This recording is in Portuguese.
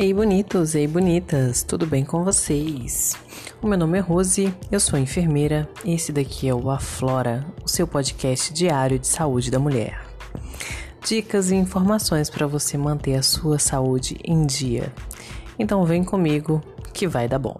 Ei bonitos, ei bonitas, tudo bem com vocês? O meu nome é Rose, eu sou enfermeira e esse daqui é o Aflora, o seu podcast diário de saúde da mulher. Dicas e informações para você manter a sua saúde em dia. Então vem comigo que vai dar bom.